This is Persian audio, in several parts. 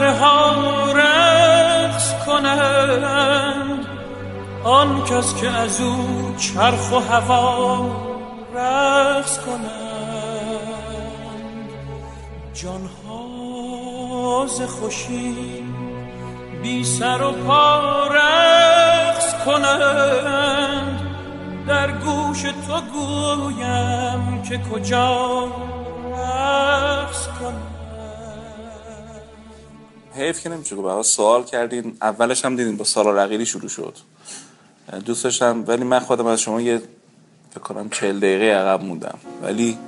که ذره ها رقص کنند. آن کس که از او چرخ و هوا رقص کنند. جانها ز خوشی بی سر و پا رقص کنند. در گوش تو گویم که کجا رقص کنند حیف که نمیشه گفت سوال کردین اولش هم دیدین با سالا رقیلی شروع شد. دوست داشتم ولی من خودم از شما یه فکر کنم چل دقیقه عقب موندم. ولی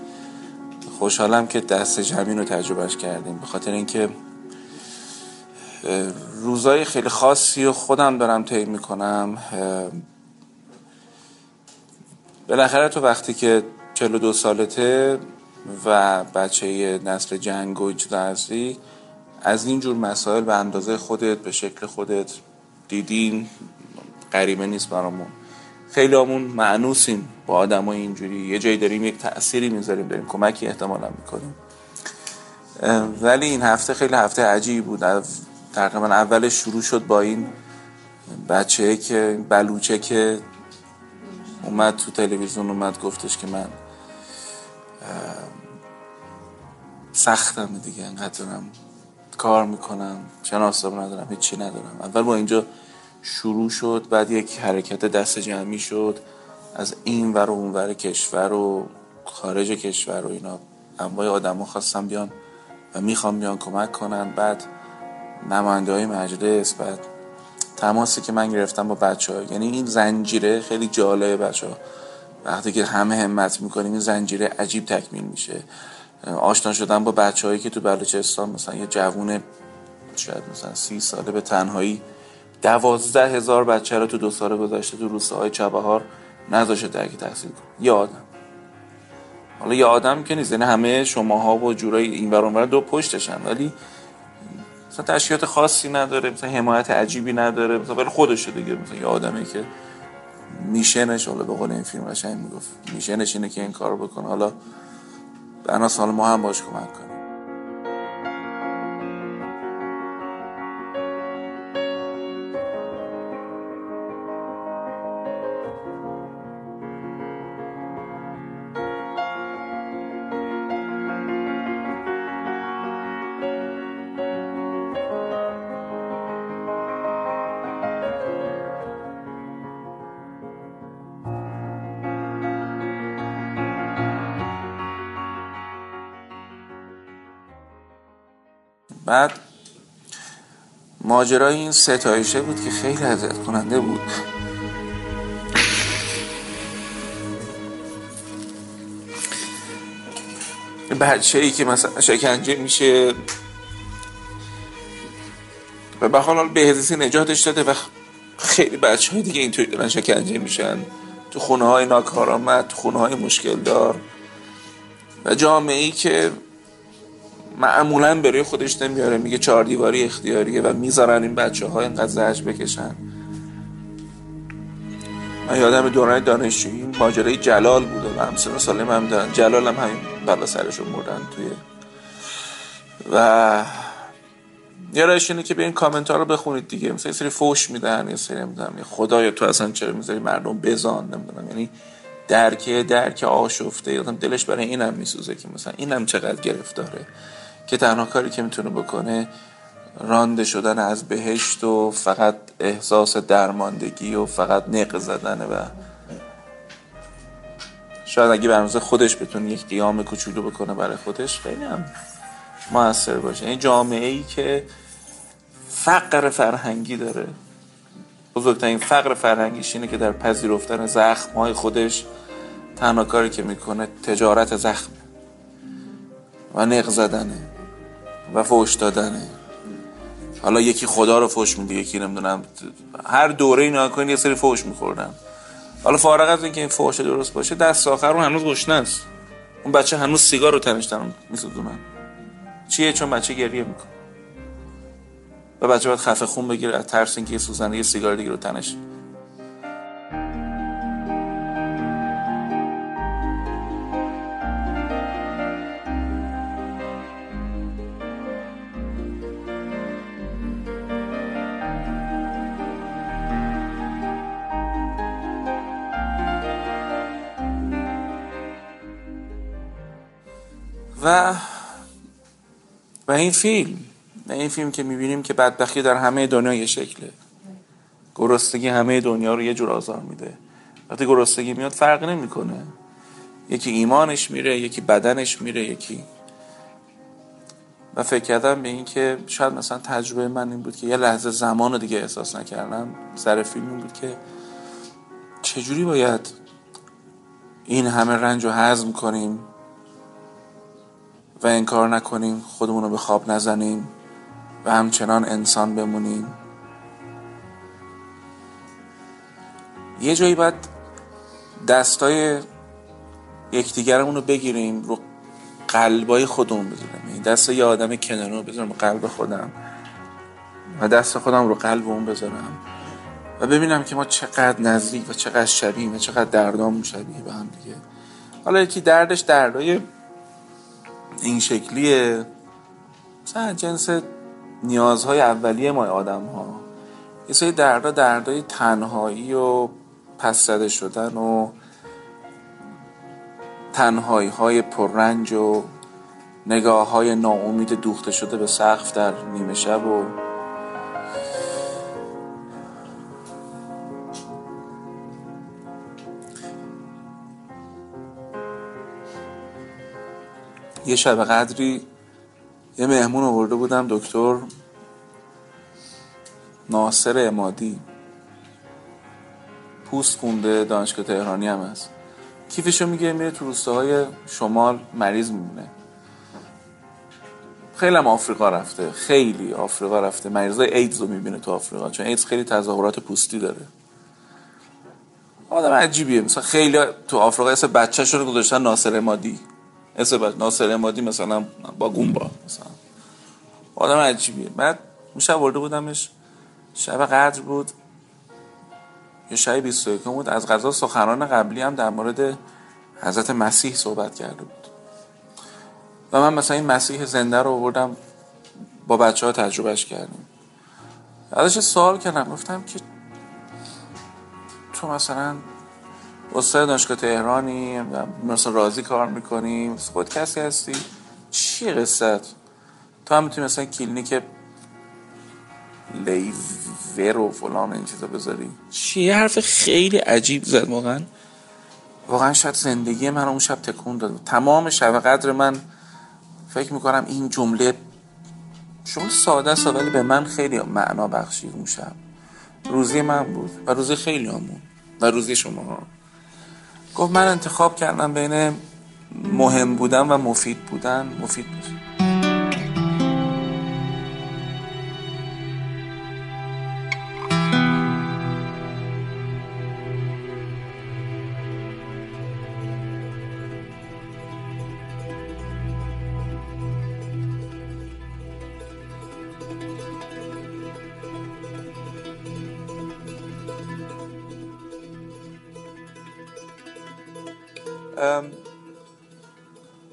خوشحالم که دست جمعین رو تجربهش کردیم. به خاطر اینکه روزای خیلی خاصی و خودم دارم طی می‌کنم. بالاخره تو وقتی که 42 سالته و بچه نسل جنگ و هستی از این جور مسائل به اندازه خودت به شکل خودت دیدین غریبه نیست برامون. خیلی همون معنوسیم با آدم های اینجوری. یه جایی داریم یک تأثیری می‌ذاریم داریم کمکی احتمالا می‌کنیم. ولی این هفته خیلی هفته عجیبی بود. تقریبا اولش شروع شد با این بچه که بلوچه که اومد تو تلویزیون اومد گفتش که من سختم دیگه انقدر دارم کار می‌کنم شناساب ندارم هیچی ندارم. اول با اینجا شروع شد بعد یک حرکت دست جمعی شد از این ور و اون ور کشور و خارج کشور و اینا. انواع آدم ها خواستم بیان و می‌خوام بیان کمک کنن. بعد نماینده های مجلس بعد تماسی که من گرفتم با بچه ها یعنی این زنجیره خیلی جالبه بچه ها وقتی که همه همت می‌کنیم این زنجیره عجیب تکمیل میشه. آشنا شدن با بچه هایی که تو بلوچستان مثلا یه جوون شاید مثلا سی ساله به تنهایی دوازده هزار بچه رو تو دو سال گذشته تو روستاهای چبهار نذاشه درک تحصیل کن یه آدم. حالا یه آدم که نیست. یعنی همه شماها و جورای این برانور دو پشتشن. ولی مثلا تشکیلات خاصی نداره مثلا حمایت عجیبی نداره. مثلا ولی خودشه دیگه. مثلا یه آدمی که میشنش حالا به قول این فیلم قشنگ می‌گفت. میشنش اینه که این کارو بکنه. حالا بناس حالا ما هم باش کمک کنیم بعد ماجرای این ستایشه بود که خیلی اذیت کننده بود. بچه ای که مثلا شکنجه میشه و به حال بهزیستی نجاتش داده و خیلی بچه های دیگه اینطوری دارن شکنجه میشن. تو خونه های ناکارآمد تو خونه های مشکل دار و جامعه ای که معمولا برای خودش نمیاره میگه چهار دیواری اختیاریه و می‌ذارن این بچه ها اینقدر زهج بکشن. من یادم دوران دانشجویی ماجرای جلال بوده و همسن سالم هم دارن. جلال هم همین بلا سرشون مردن توی. و یه رایش اینه که به این کامنت ها رو بخونید دیگه. مثلا یه سری فوش میدن یه سری نمی‌دونم خدایا تو اصلا چرا می‌ذاری مردم بزان نمی‌دونم یعنی درکه درک آشفته. یادم دلش برای اینم میسوزه که مثلا اینم چقدر گرفتاره. که تنها کاری که می‌تونه بکنه رانده شدن از بهشت و فقط احساس درماندگی و فقط نق زدنه و شاید اگه برنامه خودش بتونه یک قیام کوچولو بکنه برای خودش خیلی هم موثر باشه. این جامعه ای که فقر فرهنگی داره. بزرگترین فقر فرهنگیش اینه که در پذیرفتن زخم های خودش تنها کاری که می‌کنه تجارت زخمه و نق زدنه و فوش دادنه. حالا یکی خدا رو فوش میده یکی نمی‌دونم. هر دوره اینا کنین یه سری فوش میخوردن. حالا فارغ از اینکه این فوش درست باشه دست آخر اون هنوز گشنه است. اون بچه هنوز سیگار رو تنش دارم میسوزونن چیه؟ چون بچه گریه می‌کنه. و بچه باید خفه خون بگیره از ترس اینکه یه یه سیگار دیگه رو تنش و و این فیلم این فیلم که می‌بینیم که بدبختی در همه دنیا یه شکله. گرستگی همه دنیا رو یه جور آزار میده. وقتی گرستگی میاد فرق نمی‌کنه. یکی ایمانش میره یکی بدنش میره یکی. و فکر کردم به این که شاید مثلا تجربه من این بود که یه لحظه زمان رو دیگه احساس نکردم. سر فیلم این بود که چجوری باید این همه رنج رو هضم کنیم؟ و انکار نکنیم خودمون رو به خواب نزنیم و همچنان انسان بمونیم. یه جایی باید دستای یکدیگرمون رو بگیریم رو قلبای خودمون بذارم این دست یه آدم کنارم رو بذارم قلب خودم. و دست خودم رو قلب اون بذارم. و ببینم که ما چقدر نزدیک و چقدر شبیه و چقدر دردامون شبیه به هم دیگه. حالا یکی دردش دردای این شکلیه. مثلا جنس نیازهای اولیه ما آدم ها یه سری دردا دردای تنهایی و پس زده شدن و تنهایی های پررنج و نگاه های ناامید دوخته شده به سقف در نیمه شب و یه شب قدری یه مهمون آورده بودم دکتر ناصر امادی. پوست خونده دانشگاه تهرانی هم هست. کیفشو میگه میره تو روستاهای شمال مریض میمونه. خیلی هم آفریقا رفته خیلی آفریقا رفته. مریضای ایدز رو می‌بینه تو آفریقا چون ایدز خیلی تظاهرات پوستی داره. آدم عجیبیه. مثلا خیلی تو آفریقا اسم بچه رو گذاشتن ناصر امادی. بچه ناصر امادی مثلا با گومبا مثلا. آدم عجیبیه. بعد میشه ورده بودمش. شب قدر بود. یه شب 21 بود. از غذا سخنان قبلی هم در مورد حضرت مسیح صحبت کرده بود. و من مثلا این مسیح زنده رو بردم با بچه ها تجربهش کردیم. ازش سوال کردم. گفتم که تو مثلا استاد دانشگاه تهرانی مثلا راضی کار می‌کنی خود کسی هستی؟ چی قصت تو هم می‌تونی مثلا کلینیک لیور و فلان این چیزا بذاری؟ چیه حرف خیلی عجیب زد واقعا. واقعا شاید زندگی من اون شب تکون داد. تمام شب قدر من فکر می‌کنم این جمله شما ساده است ولی به من خیلی معنا بخشید اون شب. روزی من بود و روزی خیلی همون و روزی شما گفت من انتخاب کردم بین مهم بودن و مفید بودن. مفید بود.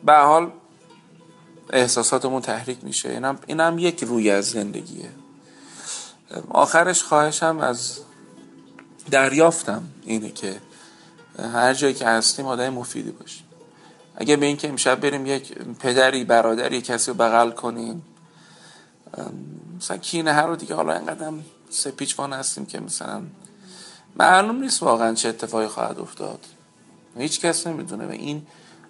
به حال احساساتمون تحریک میشه. اینم, اینم یک روی از زندگیه. آخرش خواهشم از دریافتم اینه که هر جایی که هستیم آدم مفیدی باشیم. اگه به این که امشب بریم یک پدری برادری کسی رو بغل کنیم مثلا کینه هر رو دیگه حالا اینقدر سپیچوان هستیم که مثلا معلوم نیست واقعا چه اتفاقی خواهد افتاد. هیچ کس نمی‌دونه و این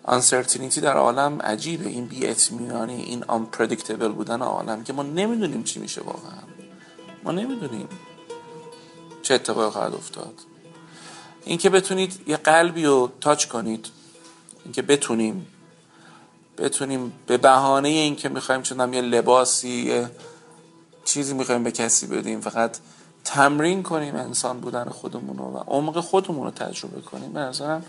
uncertainty در عالم عجیبه. این بی اطمینانی این unpredictable بودن عالم که ما نمی‌دونیم چی میشه واقعا. ما نمی‌دونیم چه اتفاقی خواهد افتاد. اینکه بتونید یه قلبی رو تاچ کنید اینکه بتونیم بتونیم به بهانه اینکه می‌خوایم چون یه لباسی یه چیزی می‌خوایم به کسی بدیم فقط تمرین کنیم انسان بودن خودمون رو و عمق خودمون رو تجربه کنیم. به نظرم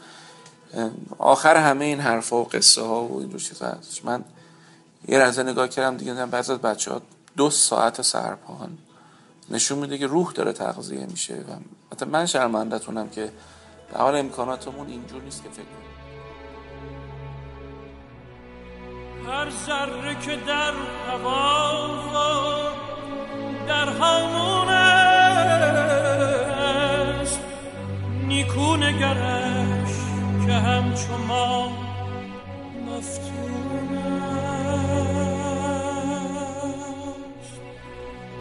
آخر همه این حرفا و قصه ها و این چیزا هست من یه لحظه نگاه کردم دیگه دیدم بعضی از بچه دو ساعت سرپان نشون میده که روح داره تغذیه میشه و حتی من شرمندتونم که به حال امکاناتمون اینجور نیست که فکر هر ذره که در هوا در همون است. نیکو نگرش که همچو ما مفتون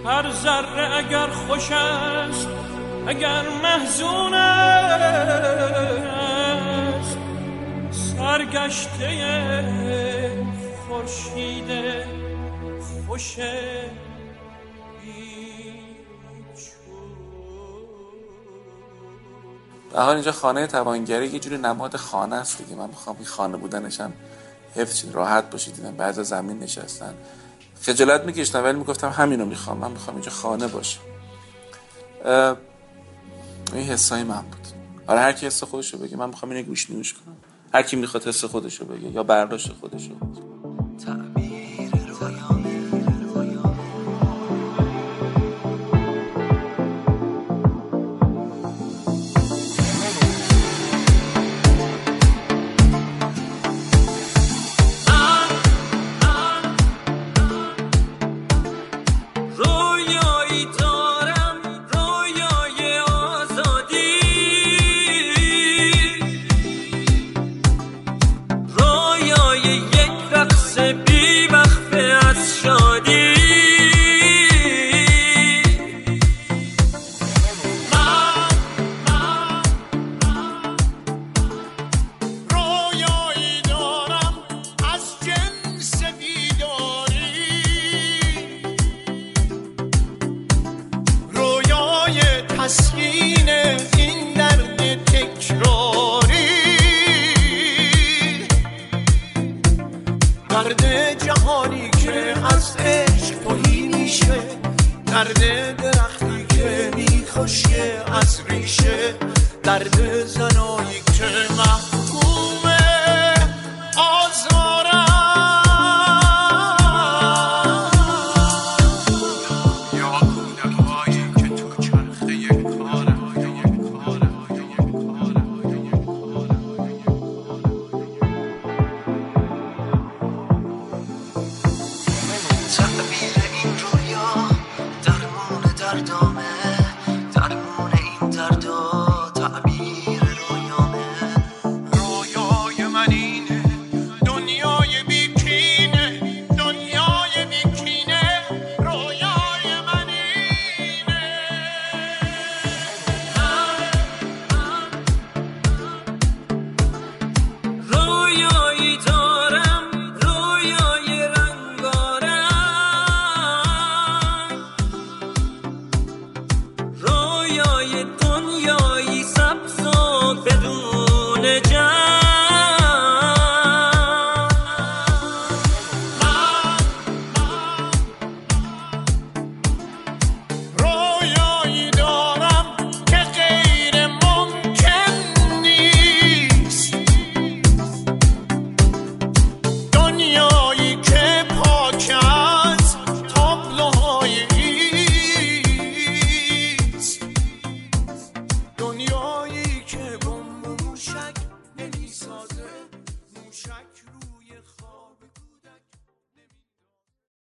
هر ذره اگر خوش است اگر محزون است. سرگشته خورشید خوشه به حال اینجا خانه توانگری یه جوری نماد خانه است دیگه. من می‌خوام این خانه بودنش هم حفظ راحت باشید. دیدم بعضا زمین نشستن. خجالت میکشتم ولی می‌گفتم همینو می‌خوام. من می‌خوام اینجا خانه باشه این حسای من بود. آره هر کی حس خودشو بگه من می‌خوام اینو گوش نیوش کنم. هر کی می‌خواد حس خودشو بگه یا برداشت خودشو. بهاری که از عشق توهی میشه درد درختی که میخوشه از ریشه درد زنایی که محبوب Shut